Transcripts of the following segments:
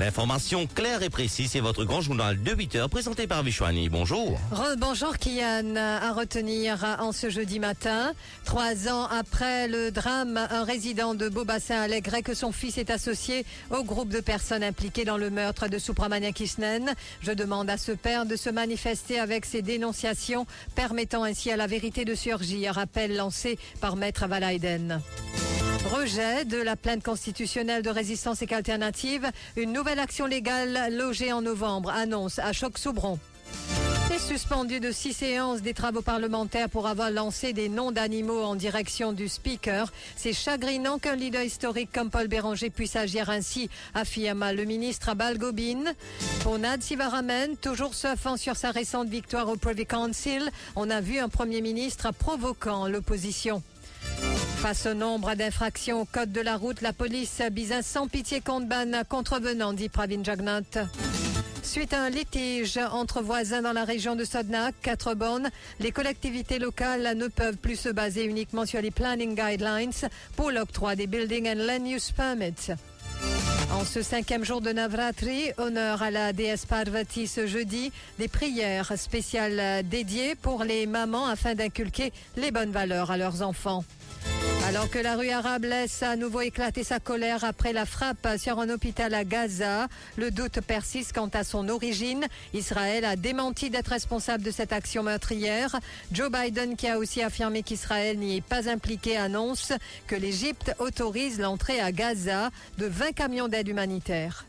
L'information claire et précise, c'est votre grand journal de 8 heures présenté par Vishwani. Bonjour. Bonjour Kian, à retenir en ce jeudi matin. Trois ans après le drame, un résident de Beaubassin alléguerait que son fils est associé au groupe de personnes impliquées dans le meurtre de Supramania Kishnen. Je demande à ce père de se manifester avec ses dénonciations, permettant ainsi à la vérité de surgir. Appel lancé par Maître Valaiden. Rejet de la plainte constitutionnelle de résistance et qu'alternative. Une nouvelle action légale logée en novembre, annonce à Choc-Soubron. Et suspendu de six séances des travaux parlementaires pour avoir lancé des noms d'animaux en direction du speaker. C'est chagrinant qu'un leader historique comme Paul Béranger puisse agir ainsi, affirme le ministre à Balgobine. Pour Nad Sivaramen, toujours surfant sur sa récente victoire au Privy Council, on a vu un premier ministre provoquant l'opposition. Face au nombre d'infractions au code de la route, la police un sans pitié contre ban contrevenant, dit Pravin Jagnat. Suite à un litige entre voisins dans la région de Sodnak, quatre bornes, les collectivités locales ne peuvent plus se baser uniquement sur les planning guidelines pour l'octroi des building and land use permits. En ce cinquième jour de Navratri, honneur à la déesse Parvati ce jeudi, des prières spéciales dédiées pour les mamans afin d'inculquer les bonnes valeurs à leurs enfants. Alors que la rue arabe laisse à nouveau éclater sa colère après la frappe sur un hôpital à Gaza, le doute persiste quant à son origine. Israël a démenti d'être responsable de cette action meurtrière. Joe Biden, qui a aussi affirmé qu'Israël n'y est pas impliqué, annonce que l'Égypte autorise l'entrée à Gaza de 20 camions d'aide humanitaire.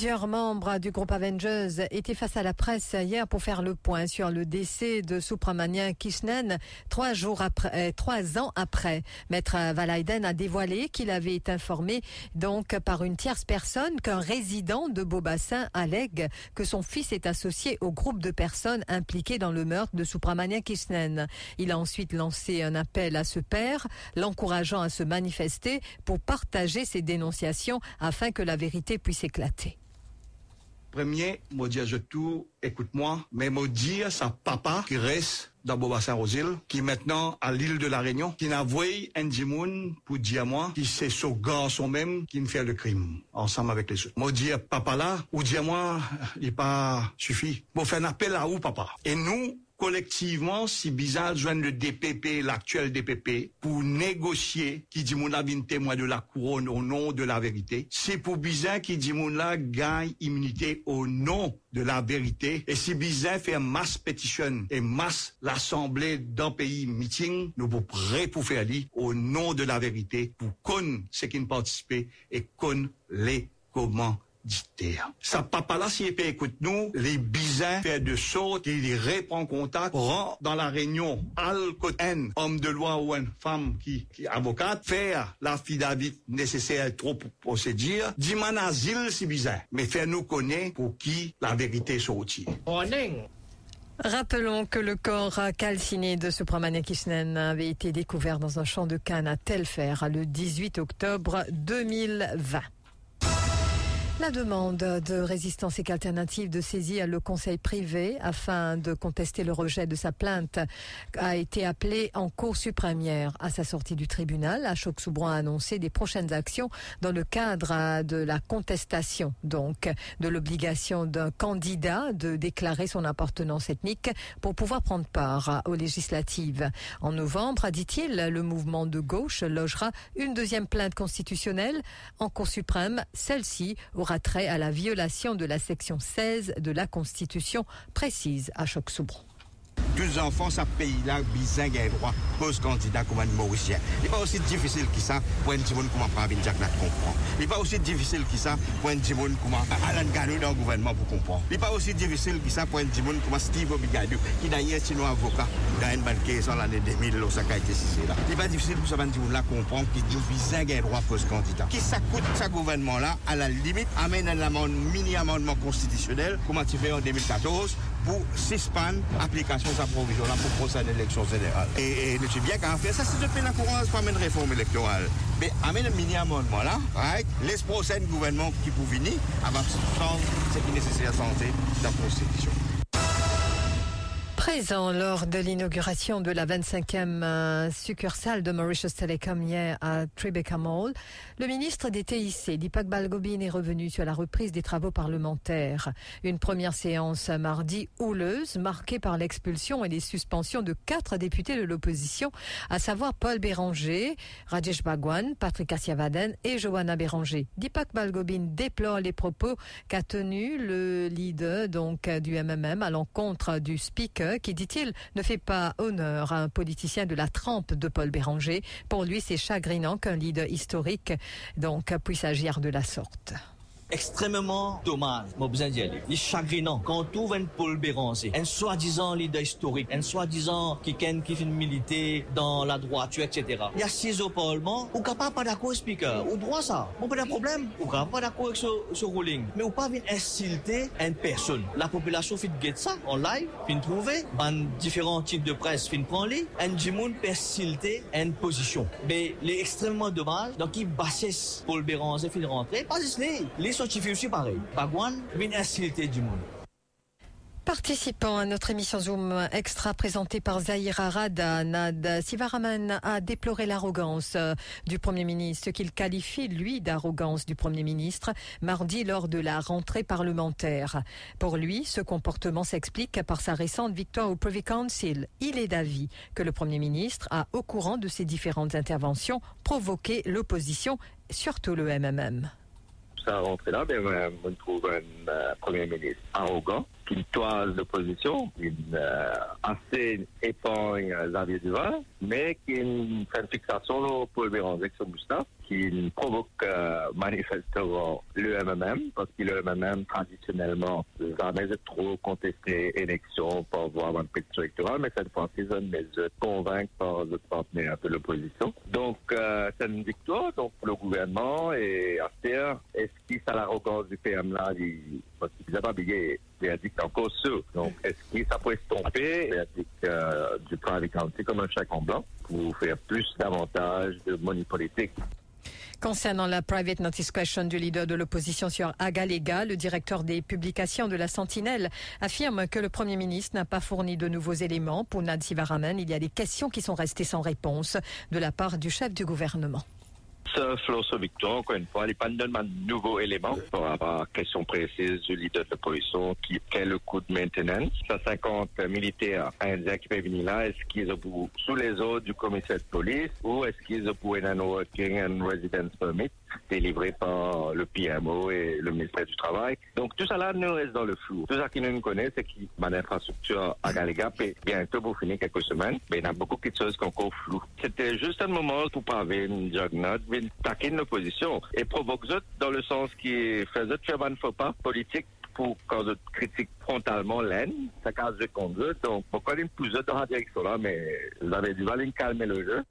Plusieurs membres du groupe Avengers étaient face à la presse hier pour faire le point sur le décès de Supramanian Kishnen trois jours après, euh, trois ans après. Maître Valaiden a dévoilé qu'il avait été informé donc par une tierce personne qu'un résident de Beaubassin allègue que son fils est associé au groupe de personnes impliquées dans le meurtre de Supramanian Kishnen. Il a ensuite lancé un appel à ce père, l'encourageant à se manifester pour partager ses dénonciations afin que la vérité puisse éclater. Premier, me dire je tout, écoute-moi, mais me dire sa papa qui reste dans Bobassin Rosil, qui maintenant à l'île de la Réunion, qui n'a voué un dimoun pour dire moi, qui c'est ce garçon même qui me fait le crime, ensemble avec les autres. Me dire papa là, ou dire moi, il pas suffit. Bon, faire un appel à où papa? Et nous, collectivement, si bizarre joignent le DPP, l'actuel DPP, pour négocier qui dit mon une témoin de la couronne au nom de la vérité. C'est pour bizarre qui dit gagne immunité au nom de la vérité. Et si bizarre fait masse pétition et masse l'assemblée d'un pays meeting, nous vous prêts pour faire lire au nom de la vérité, pour qu'on ce qui ne participent et qu'on les comment ça papa là, s'il peut écoute nous, les bisins fait de sorte qu'il reprend contact, rend dans la réunion, al un homme de loi ou une femme qui, qui avocate, faire la David nécessaire trop pour procéder, dit man asile si bizarre, mais faire nous connaître pour qui la vérité sortie. Rappelons que le corps calciné de Supramania Kishnen avait été découvert dans un champ de canne à Telfer le 18 octobre 2020. La demande de résistance et qu'alternative de saisir le conseil privé afin de contester le rejet de sa plainte a été appelée en cour suprême À sa sortie du tribunal, Ashok Soubran a annoncé des prochaines actions dans le cadre de la contestation, donc de l'obligation d'un candidat de déclarer son appartenance ethnique pour pouvoir prendre part aux législatives. En novembre, dit-il, le mouvement de gauche logera une deuxième plainte constitutionnelle? En cour suprême. Celle-ci aura trait à la violation de la section 16 de la Constitution, précise à Choc-Soubron. Tous enfants, ça pays là, bizarre, il droit, pose candidat comme un Mauricien. Il n'est pas aussi difficile que ça pour un petit monde comme pas Jack comprendre. Il n'est pas aussi difficile que ça pour un petit monde comme Alan Gano dans le gouvernement pour comprendre. Il n'est pas aussi difficile que ça pour un petit monde comme Steve Obigado, qui d'ailleurs est un avocat dans une banque en l'année 2000, au Saka été là. Il n'est pas difficile pour ce petit monde là comprendre qu'il dit bizarre, il droit, pose candidat. Qui ça coûte, ce gouvernement-là, à la limite, amène un mini-amendement constitutionnel, comment tu fais en 2014, pour suspendre l'application de sa provision pour procéder à l'élection générale. Et, et nous bien qu'à faire ça, c'est depuis la courance, pas une réforme électorale. Mais avec le mini-amendement là, right, les prochains gouvernements qui pour venir, avant de changer ce qui est nécessaire à santé dans la Constitution. Présent lors de l'inauguration de la 25e euh, succursale de Mauritius Telecom hier à Tribeca Mall, le ministre des TIC, Dipak Balgobin, est revenu sur la reprise des travaux parlementaires. Une première séance mardi houleuse, marquée par l'expulsion et les suspensions de quatre députés de l'opposition, à savoir Paul Béranger, Rajesh Bagwan, Patrick Assiavaden et Johanna Béranger. Dipak Balgobin déplore les propos qu'a tenus le leader donc du MMM à l'encontre du speaker qui, dit-il, ne fait pas honneur à un politicien de la trempe de Paul Béranger. Pour lui, c'est chagrinant qu'un leader historique donc puisse agir de la sorte extrêmement dommage, mon besoin d'y aller. Il est chagrinant. Quand on trouve un Paul Béranger, un soi-disant leader historique, un soi-disant quelqu'un qui fait militer dans la droiture, etc. Il y a six au Parlement, ou capable pas d'accord speaker, ou droit ça, on pas problème, ou capable d'accord avec ce, ce ruling, mais ou pas venir insulter une personne. La population fait get ça en live, fin trouver, dans différents types de presse, fin prendre les, un jimoun peut une position. Mais il est extrêmement dommage, donc il bassesse Paul Béranger fin rentrer, pas Participant à notre émission Zoom extra présentée par Zahira Rada, Nad Sivaraman a déploré l'arrogance euh, du Premier ministre, qu'il qualifie, lui, d'arrogance du Premier ministre, mardi lors de la rentrée parlementaire. Pour lui, ce comportement s'explique par sa récente victoire au Privy Council. Il est d'avis que le Premier ministre a, au courant de ses différentes interventions, provoqué l'opposition, surtout le MMM sa rentrée là, ben, on trouve un euh, Premier ministre arrogant, qui toise l'opposition, qui euh, assez épargne Xavier Duval, mais qui fait une fixation pour le Béranger sur Gustave, qui provoque euh, manifestement le MMM, parce que le MMM, traditionnellement, jamais trop contesté élection pour avoir un picture électorale, mais cette fois-ci, ils convaincre par le partenaire de l'opposition. Donc, euh, c'est une victoire donc, le gouvernement à faire, est-ce que ça l'arrogance du PM là, il, parce qu'il n'a pas a dit encore sûr. Donc, est-ce que ça pourrait se tromper, dit euh, du county comme un chèque en blanc pour faire plus davantage de money politique Concernant la private notice question du leader de l'opposition sur Agalega, le directeur des publications de la Sentinelle affirme que le Premier ministre n'a pas fourni de nouveaux éléments. Pour Sivaraman, il y a des questions qui sont restées sans réponse de la part du chef du gouvernement. Victor, encore une fois, il pas de nouveaux éléments pour avoir question précise du leader de l'opposition, qui quel le coût de maintenance. 150 militaires indiens qui peuvent venir là, est-ce qu'ils ont sous les ordres du commissaire de police ou est-ce qu'ils ont pour un working and residence permit délivré par le PMO et le ministère du Travail? Donc tout ça là nous reste dans le flou. Tout ça qui nous connaît, c'est qu'il y a infrastructure à Galega et bientôt pour finir quelques semaines, mais il y a beaucoup de choses qui sont encore floues. C'était juste un moment pour avoir une jugnote, une taquer opposition et provoque dans le sens qui fait faire un faux pas politique pour quand critique frontalement l'aine, ça casse de conduite. Donc, pourquoi me pousse dans la direction là, mais avez du mal à calmer le jeu.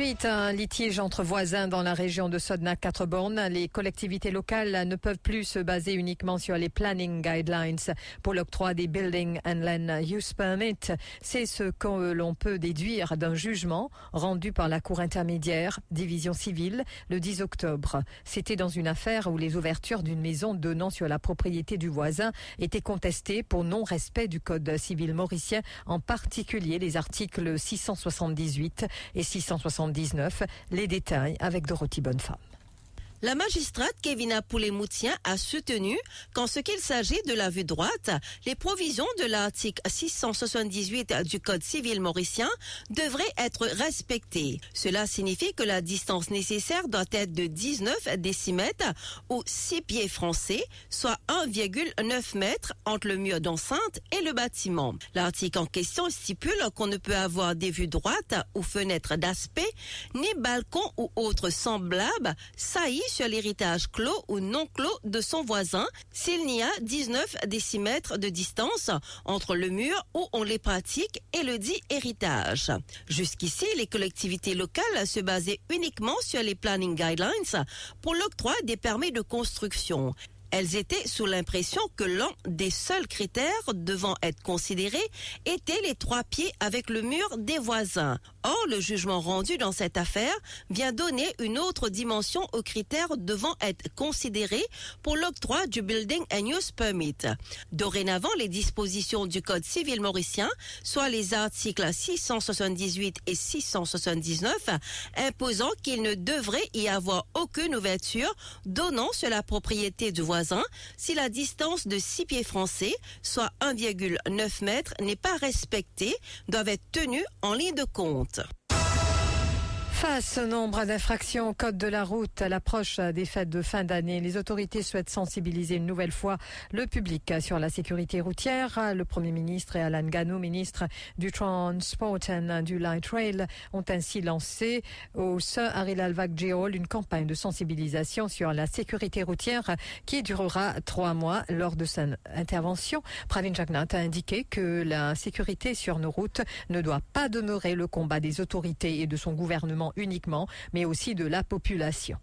Suite à un litige entre voisins dans la région de Sodna 4 bornes, les collectivités locales ne peuvent plus se baser uniquement sur les planning guidelines pour l'octroi des Building and Land Use Permit. C'est ce que l'on peut déduire d'un jugement rendu par la Cour intermédiaire, division civile, le 10 octobre. C'était dans une affaire où les ouvertures d'une maison donnant sur la propriété du voisin étaient contestées pour non-respect du Code civil mauricien, en particulier les articles 678 et 678 les détails avec Dorothy Bonnefemme. La magistrate Kevina Poulet-Moutien a soutenu qu'en ce qu'il s'agit de la vue droite, les provisions de l'article 678 du Code civil mauricien devraient être respectées. Cela signifie que la distance nécessaire doit être de 19 décimètres ou 6 pieds français, soit 1,9 mètres entre le mur d'enceinte et le bâtiment. L'article en question stipule qu'on ne peut avoir des vues droites ou fenêtres d'aspect, ni balcons ou autres semblables saillis sur l'héritage clos ou non clos de son voisin s'il n'y a 19 décimètres de distance entre le mur où on les pratique et le dit héritage. Jusqu'ici, les collectivités locales se basaient uniquement sur les planning guidelines pour l'octroi des permis de construction. Elles étaient sous l'impression que l'un des seuls critères devant être considérés était les trois pieds avec le mur des voisins. Or, le jugement rendu dans cette affaire vient donner une autre dimension aux critères devant être considérés pour l'octroi du Building and Use Permit. Dorénavant, les dispositions du Code civil mauricien, soit les articles 678 et 679, imposant qu'il ne devrait y avoir aucune ouverture donnant sur la propriété du voisin si la distance de 6 pieds français, soit 1,9 mètres, n'est pas respectée, doivent être tenues en ligne de compte. Face au nombre d'infractions au code de la route à l'approche des fêtes de fin d'année, les autorités souhaitent sensibiliser une nouvelle fois le public sur la sécurité routière. Le Premier ministre et Alan Gano, ministre du Transport and du Light Rail, ont ainsi lancé au Sir Harry Hall une campagne de sensibilisation sur la sécurité routière qui durera trois mois. Lors de sa intervention, Pravin Jagnat a indiqué que la sécurité sur nos routes ne doit pas demeurer le combat des autorités et de son gouvernement uniquement, mais aussi de la population.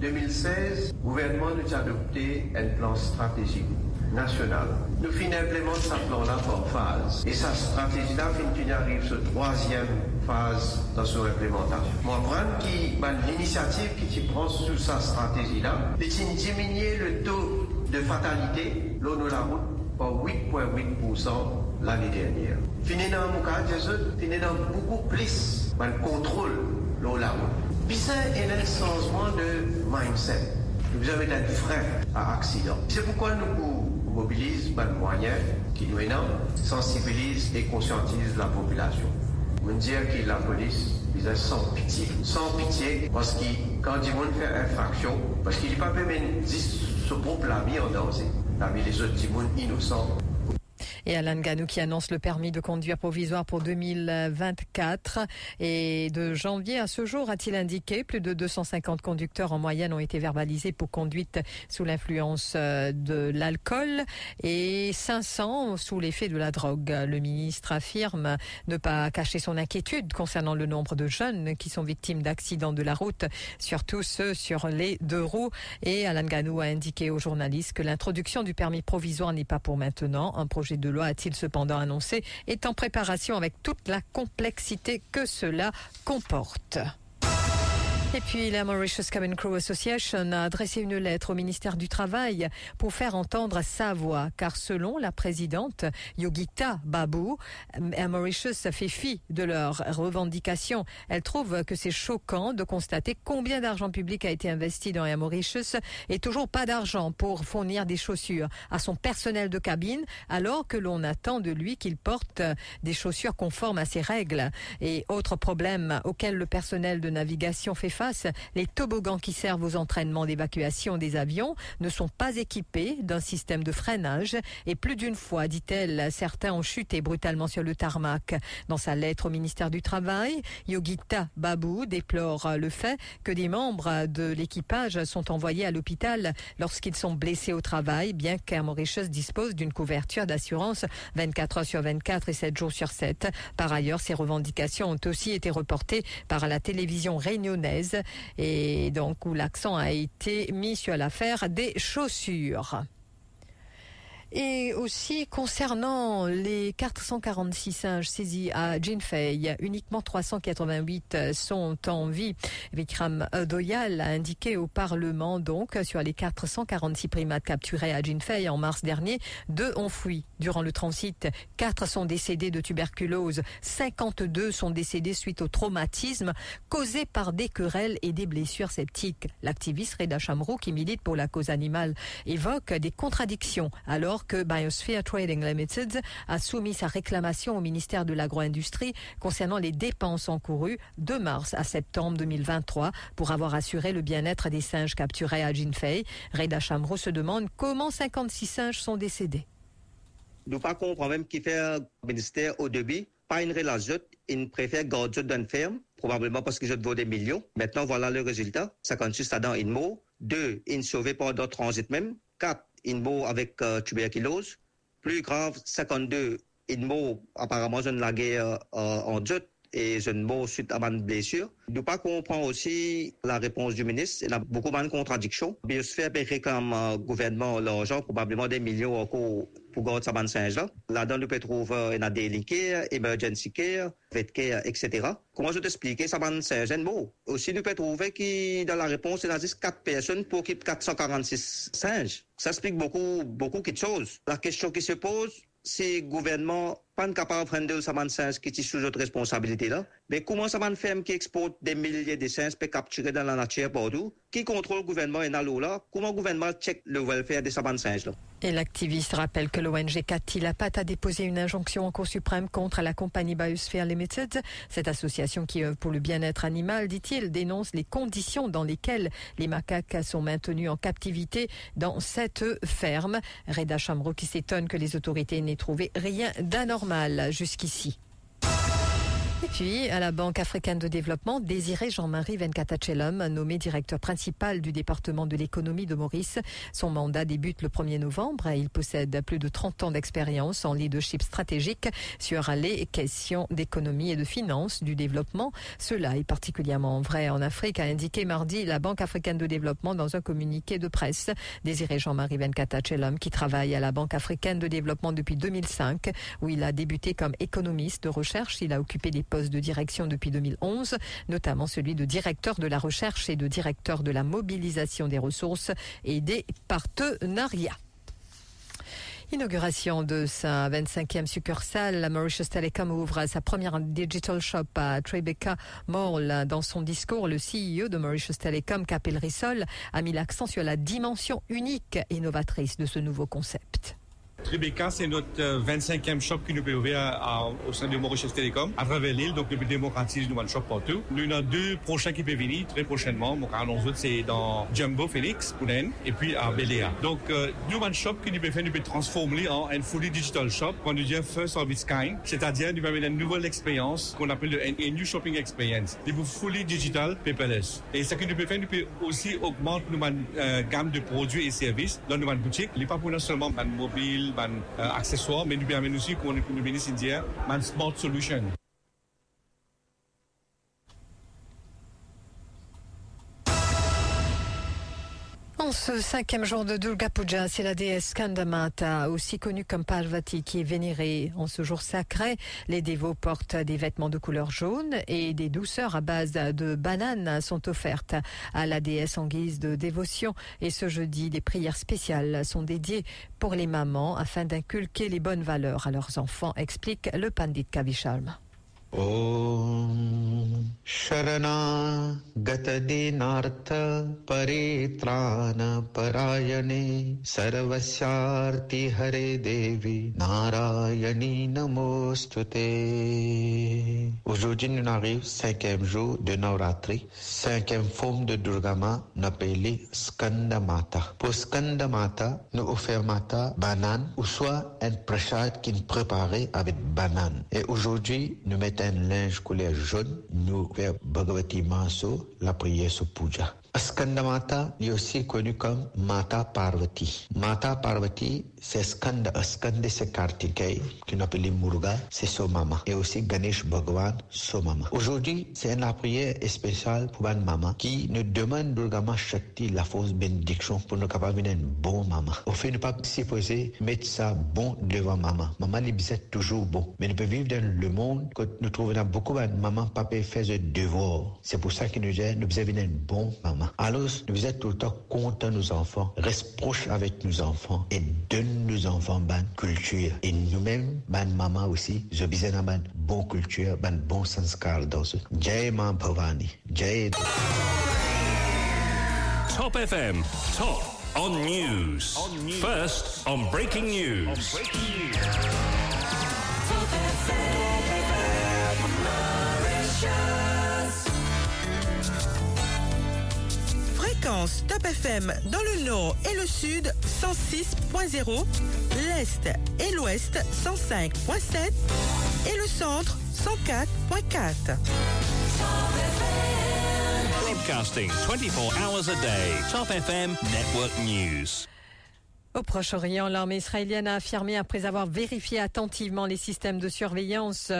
2016, le gouvernement nous a adopté un plan stratégique national. Nous finissons implémenter ce plan-là par phase. Et sa stratégie-là, fin arrive sur troisième phase dans son implémentation. Moi, qui, ben, l'initiative qui prend sur sa stratégie-là, c'est diminuer le taux de fatalité l'eau de la route par 8,8% l'année dernière. Fini dans mon cas, fini dans beaucoup plus de ben, contrôle l'eau la route. Puis ça, il y a un changement de mindset. Vous avez des frein à accident. C'est pourquoi nous mobilisons ben, moyens qui nous sensibilisent et conscientisent la population. Vous dire que la police, ils sont sans pitié. Sans pitié, parce que quand ils vont faire infraction, parce qu'il n'est pas même dit ce groupe l'a mis en danger. Parmi les autres innocents et Alain Ganou qui annonce le permis de conduire provisoire pour 2024. Et de janvier à ce jour, a-t-il indiqué, plus de 250 conducteurs en moyenne ont été verbalisés pour conduite sous l'influence euh, de l'alcool et 500 sous l'effet de la drogue. Le ministre affirme ne pas cacher son inquiétude concernant le nombre de jeunes qui sont victimes d'accidents de la route, surtout ceux sur les deux roues. Et Alain Ganou a indiqué aux journalistes que l'introduction du permis provisoire n'est pas pour maintenant. Un projet de loi, a-t-il cependant annoncé, est en préparation avec toute la complexité que cela comporte. Et puis la Mauritius Cabin Crew Association a adressé une lettre au ministère du Travail pour faire entendre sa voix, car selon la présidente Yogita Babu, Air Mauritius fait fi de leurs revendications. Elle trouve que c'est choquant de constater combien d'argent public a été investi dans Air Mauritius et toujours pas d'argent pour fournir des chaussures à son personnel de cabine, alors que l'on attend de lui qu'il porte des chaussures conformes à ses règles. Et autre problème auquel le personnel de navigation fait face, les toboggans qui servent aux entraînements d'évacuation des avions ne sont pas équipés d'un système de freinage et plus d'une fois, dit-elle, certains ont chuté brutalement sur le tarmac. Dans sa lettre au ministère du Travail, Yogita Babu déplore le fait que des membres de l'équipage sont envoyés à l'hôpital lorsqu'ils sont blessés au travail, bien qu'Air Mauritius dispose d'une couverture d'assurance 24 heures sur 24 et 7 jours sur 7. Par ailleurs, ces revendications ont aussi été reportées par la télévision réunionnaise et donc où l'accent a été mis sur l'affaire des chaussures. Et aussi concernant les 446 singes saisis à Jinfei, uniquement 388 sont en vie. Vikram Doyal a indiqué au Parlement donc sur les 446 primates capturés à Jinfei en mars dernier, deux ont fui durant le transit, quatre sont décédés de tuberculose, 52 sont décédés suite au traumatisme causé par des querelles et des blessures sceptiques. L'activiste Reda Chamrou, qui milite pour la cause animale, évoque des contradictions alors que Biosphere Trading Limited a soumis sa réclamation au ministère de l'Agro-Industrie concernant les dépenses encourues de mars à septembre 2023 pour avoir assuré le bien-être des singes capturés à Jinfei. Reda Chamrou se demande comment 56 singes sont décédés. Nous pas comprendre même qui fait le ministère au début, pas une relation, il préfère garder d'une ferme, probablement parce que je vaut des millions. Maintenant, voilà le résultat. 56 ça dans une mot. Deux, une sauvé pendant transit même. Quatre, mot avec euh, tuberculose. Plus grave, 52, une mot apparemment je ne la guerre euh, en jute et je ne mot suite à une blessure. Nous pas comprendre aussi la réponse du ministre. Il a beaucoup de contradictions. Biosphère réclame au gouvernement l'argent, probablement des millions encore pour garder sa singe là. Là-dedans, nous pouvons trouver une daily care, emergency care, vet care, etc. Comment je t'explique ça ban singe mot? Aussi, nous pouvons trouver que dans la réponse, il juste 4 personnes pour qu'il 446 singes. Ça explique beaucoup, beaucoup de choses. La question qui se pose, c'est gouvernement pas capable de prendre sa singe qui est sous notre responsabilité là. Mais comment ça va faire qui exporte des milliers de singes pour capturer dans la nature partout? Qui contrôle le gouvernement et là? Comment le gouvernement check le welfare de sa singe là? Et l'activiste rappelle que l'ONG Pat a déposé une injonction en Cour suprême contre la compagnie Biosphere Limited. Cette association qui œuvre pour le bien-être animal, dit-il, dénonce les conditions dans lesquelles les macaques sont maintenus en captivité dans cette ferme. Reda Chamro qui s'étonne que les autorités n'aient trouvé rien d'anormal jusqu'ici. Et puis, à la Banque africaine de développement, Désiré Jean-Marie Venkatachelum, nommé directeur principal du département de l'économie de Maurice. Son mandat débute le 1er novembre. Il possède plus de 30 ans d'expérience en leadership stratégique sur les questions d'économie et de finances du développement. Cela est particulièrement vrai en Afrique, a indiqué mardi la Banque africaine de développement dans un communiqué de presse. Désiré Jean-Marie Venkatachelum, qui travaille à la Banque africaine de développement depuis 2005, où il a débuté comme économiste de recherche. Il a occupé des poste de direction depuis 2011, notamment celui de directeur de la recherche et de directeur de la mobilisation des ressources et des partenariats. Inauguration de sa 25e succursale, la Mauritius Telecom ouvre sa première digital shop à Tribeca Mall. Dans son discours, le CEO de Mauritius Telecom, Capel Rissol, a mis l'accent sur la dimension unique et novatrice de ce nouveau concept. Tribeca, c'est notre 25e shop qui nous peut ouvrir au sein de Mauritius Telecom à travers l'île. Donc, nous peut démocratiser nous shop partout. Nous avons deux prochains qui peuvent venir très prochainement. Donc, autres, c'est dans Jumbo Phoenix, Pounen, et puis à Beléa. Donc, euh, nous avons shop qui nous peut faire, nous peut transformer en un fully digital shop, qu'on nous dit first of its kind. C'est-à-dire, nous avons une nouvelle expérience qu'on appelle le new shopping experience. Nous fully digital, paperless. Et ce que nous peut faire, nous peut aussi augmenter notre euh, gamme de produits et services dans nos boutiques. Il n'est pas pour nous seulement mobile, ban euh, akseswa, men nou beyamen nou si kon nou benis indyen, man smart solution. En ce cinquième jour de Durga Puja, c'est la déesse Kandamata, aussi connue comme Parvati, qui est vénérée. En ce jour sacré, les dévots portent des vêtements de couleur jaune et des douceurs à base de bananes sont offertes à la déesse en guise de dévotion. Et ce jeudi, des prières spéciales sont dédiées pour les mamans afin d'inculquer les bonnes valeurs à leurs enfants, explique le Pandit Kavisharma. ॐ शरणागतदीनार्थ परायणे सर्वस्यार्तिहरे देवी नारायणी नमोऽस्तु te. Aujourd'hui, nous arrive cinquième jour de Navratri, cinquième forme de Durgama, appelée Skandamata. Pour Skandamata, nous offrons Mata banane ou soit un prasad qui nous préparé avec banane. Et aujourd'hui, nous mettons un linge couleur jaune, nous faisons Bhagavati Manso, la prière sur Puja. Skandamata est aussi connu comme Mata Parvati. Mata Parvati, c'est Skanda. Skanda, c'est Kartikeya, qu'on appelle Muruga, c'est son maman. Et aussi Ganesh Bhagavan, son maman. Aujourd'hui, c'est une prière spéciale pour une maman qui nous demande Durgama Shakti la fausse bénédiction pour nous capables d'une bonne maman. Au fait, ne pas supposer mettre ça bon devant maman. Maman, il toujours bon. Mais nous pouvons vivre dans le monde que nous trouvons beaucoup de maman, papa fait le devoir. C'est pour ça que nous disons, nous avons une bonne maman. Alors, nous êtes tout le temps contents nos enfants, reste proche avec nos enfants et donne nos enfants bonne culture. Et nous-mêmes, bonne maman aussi, je besoin une bonne culture, bonne bon sanskar dans ce. Jai Ma Bhavani. Jai. Top FM, top on news. First on breaking news. Top FM dans le nord et le sud 106.0, l'est et l'ouest 105.7 et le centre 104.4. Broadcasting 24 hours a day. Top FM Network News. Au Proche-Orient, l'armée israélienne a affirmé, après avoir vérifié attentivement les systèmes de surveillance,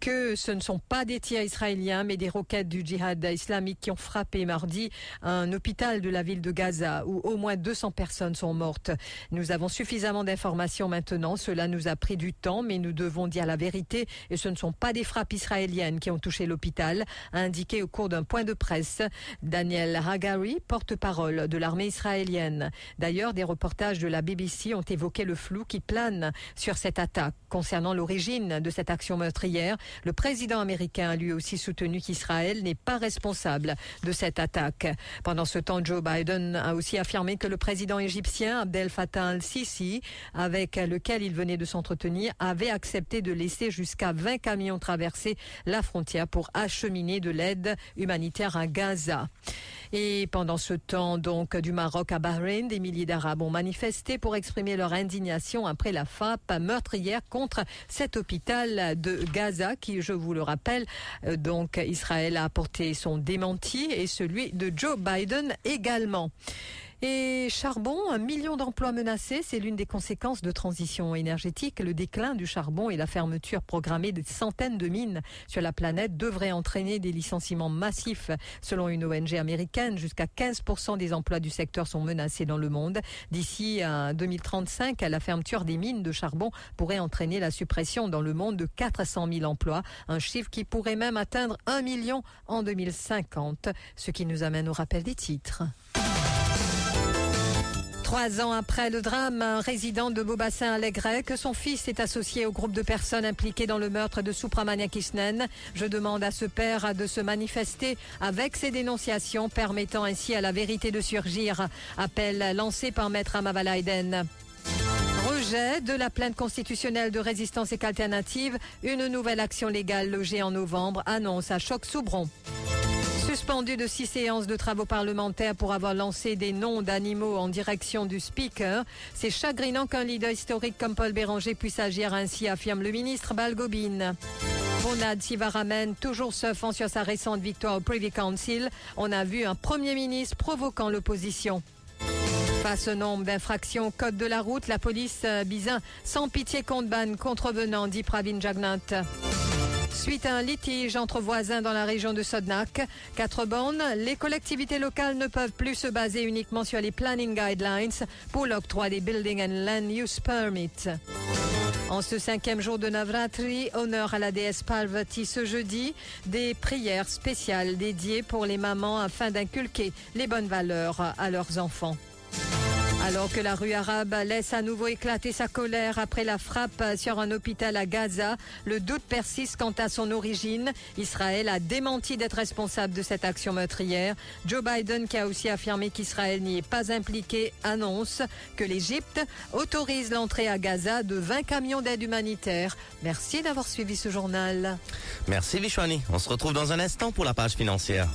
que ce ne sont pas des tirs israéliens, mais des roquettes du djihad islamique qui ont frappé mardi un hôpital de la ville de Gaza, où au moins 200 personnes sont mortes. Nous avons suffisamment d'informations maintenant. Cela nous a pris du temps, mais nous devons dire la vérité. Et ce ne sont pas des frappes israéliennes qui ont touché l'hôpital, a indiqué au cours d'un point de presse Daniel Hagari, porte-parole de l'armée israélienne. D'ailleurs, des reportages de la BBC ont évoqué le flou qui plane sur cette attaque. Concernant l'origine de cette action meurtrière, le président américain a lui aussi soutenu qu'Israël n'est pas responsable de cette attaque. Pendant ce temps, Joe Biden a aussi affirmé que le président égyptien Abdel Fattah al-Sisi, avec lequel il venait de s'entretenir, avait accepté de laisser jusqu'à 20 camions traverser la frontière pour acheminer de l'aide humanitaire à Gaza. Et pendant ce temps, donc, du Maroc à Bahreïn, des milliers d'Arabes ont manifesté pour exprimer leur indignation après la frappe meurtrière contre cet hôpital de Gaza qui, je vous le rappelle, euh, donc Israël a apporté son démenti et celui de Joe Biden également. Et charbon, un million d'emplois menacés, c'est l'une des conséquences de transition énergétique. Le déclin du charbon et la fermeture programmée de centaines de mines sur la planète devraient entraîner des licenciements massifs. Selon une ONG américaine, jusqu'à 15% des emplois du secteur sont menacés dans le monde. D'ici à 2035, la fermeture des mines de charbon pourrait entraîner la suppression dans le monde de 400 000 emplois, un chiffre qui pourrait même atteindre un million en 2050, ce qui nous amène au rappel des titres. Trois ans après le drame, un résident de Beaubassin allègrait que son fils est associé au groupe de personnes impliquées dans le meurtre de Supramania Kisnen. Je demande à ce père de se manifester avec ses dénonciations, permettant ainsi à la vérité de surgir. Appel lancé par Maître Amavalaiden. Rejet de la plainte constitutionnelle de résistance et qu'alternative, une nouvelle action légale logée en novembre annonce à Choc-Soubron. Suspendu de six séances de travaux parlementaires pour avoir lancé des noms d'animaux en direction du speaker, c'est chagrinant qu'un leader historique comme Paul Béranger puisse agir ainsi, affirme le ministre Balgobine. Bonad Sivaramen, toujours surfant sur sa récente victoire au Privy Council, on a vu un premier ministre provoquant l'opposition. Face au nombre d'infractions code de la route, la police euh, Bizin sans pitié compte ban contrevenant, dit Pravin Jagnat. Suite à un litige entre voisins dans la région de Sodnak, quatre bornes, les collectivités locales ne peuvent plus se baser uniquement sur les planning guidelines pour l'octroi des Building and Land Use Permits. En ce cinquième jour de Navratri, honneur à la déesse Parvati ce jeudi, des prières spéciales dédiées pour les mamans afin d'inculquer les bonnes valeurs à leurs enfants. Alors que la rue arabe laisse à nouveau éclater sa colère après la frappe sur un hôpital à Gaza, le doute persiste quant à son origine. Israël a démenti d'être responsable de cette action meurtrière. Joe Biden, qui a aussi affirmé qu'Israël n'y est pas impliqué, annonce que l'Égypte autorise l'entrée à Gaza de 20 camions d'aide humanitaire. Merci d'avoir suivi ce journal. Merci Vishwani. On se retrouve dans un instant pour la page financière.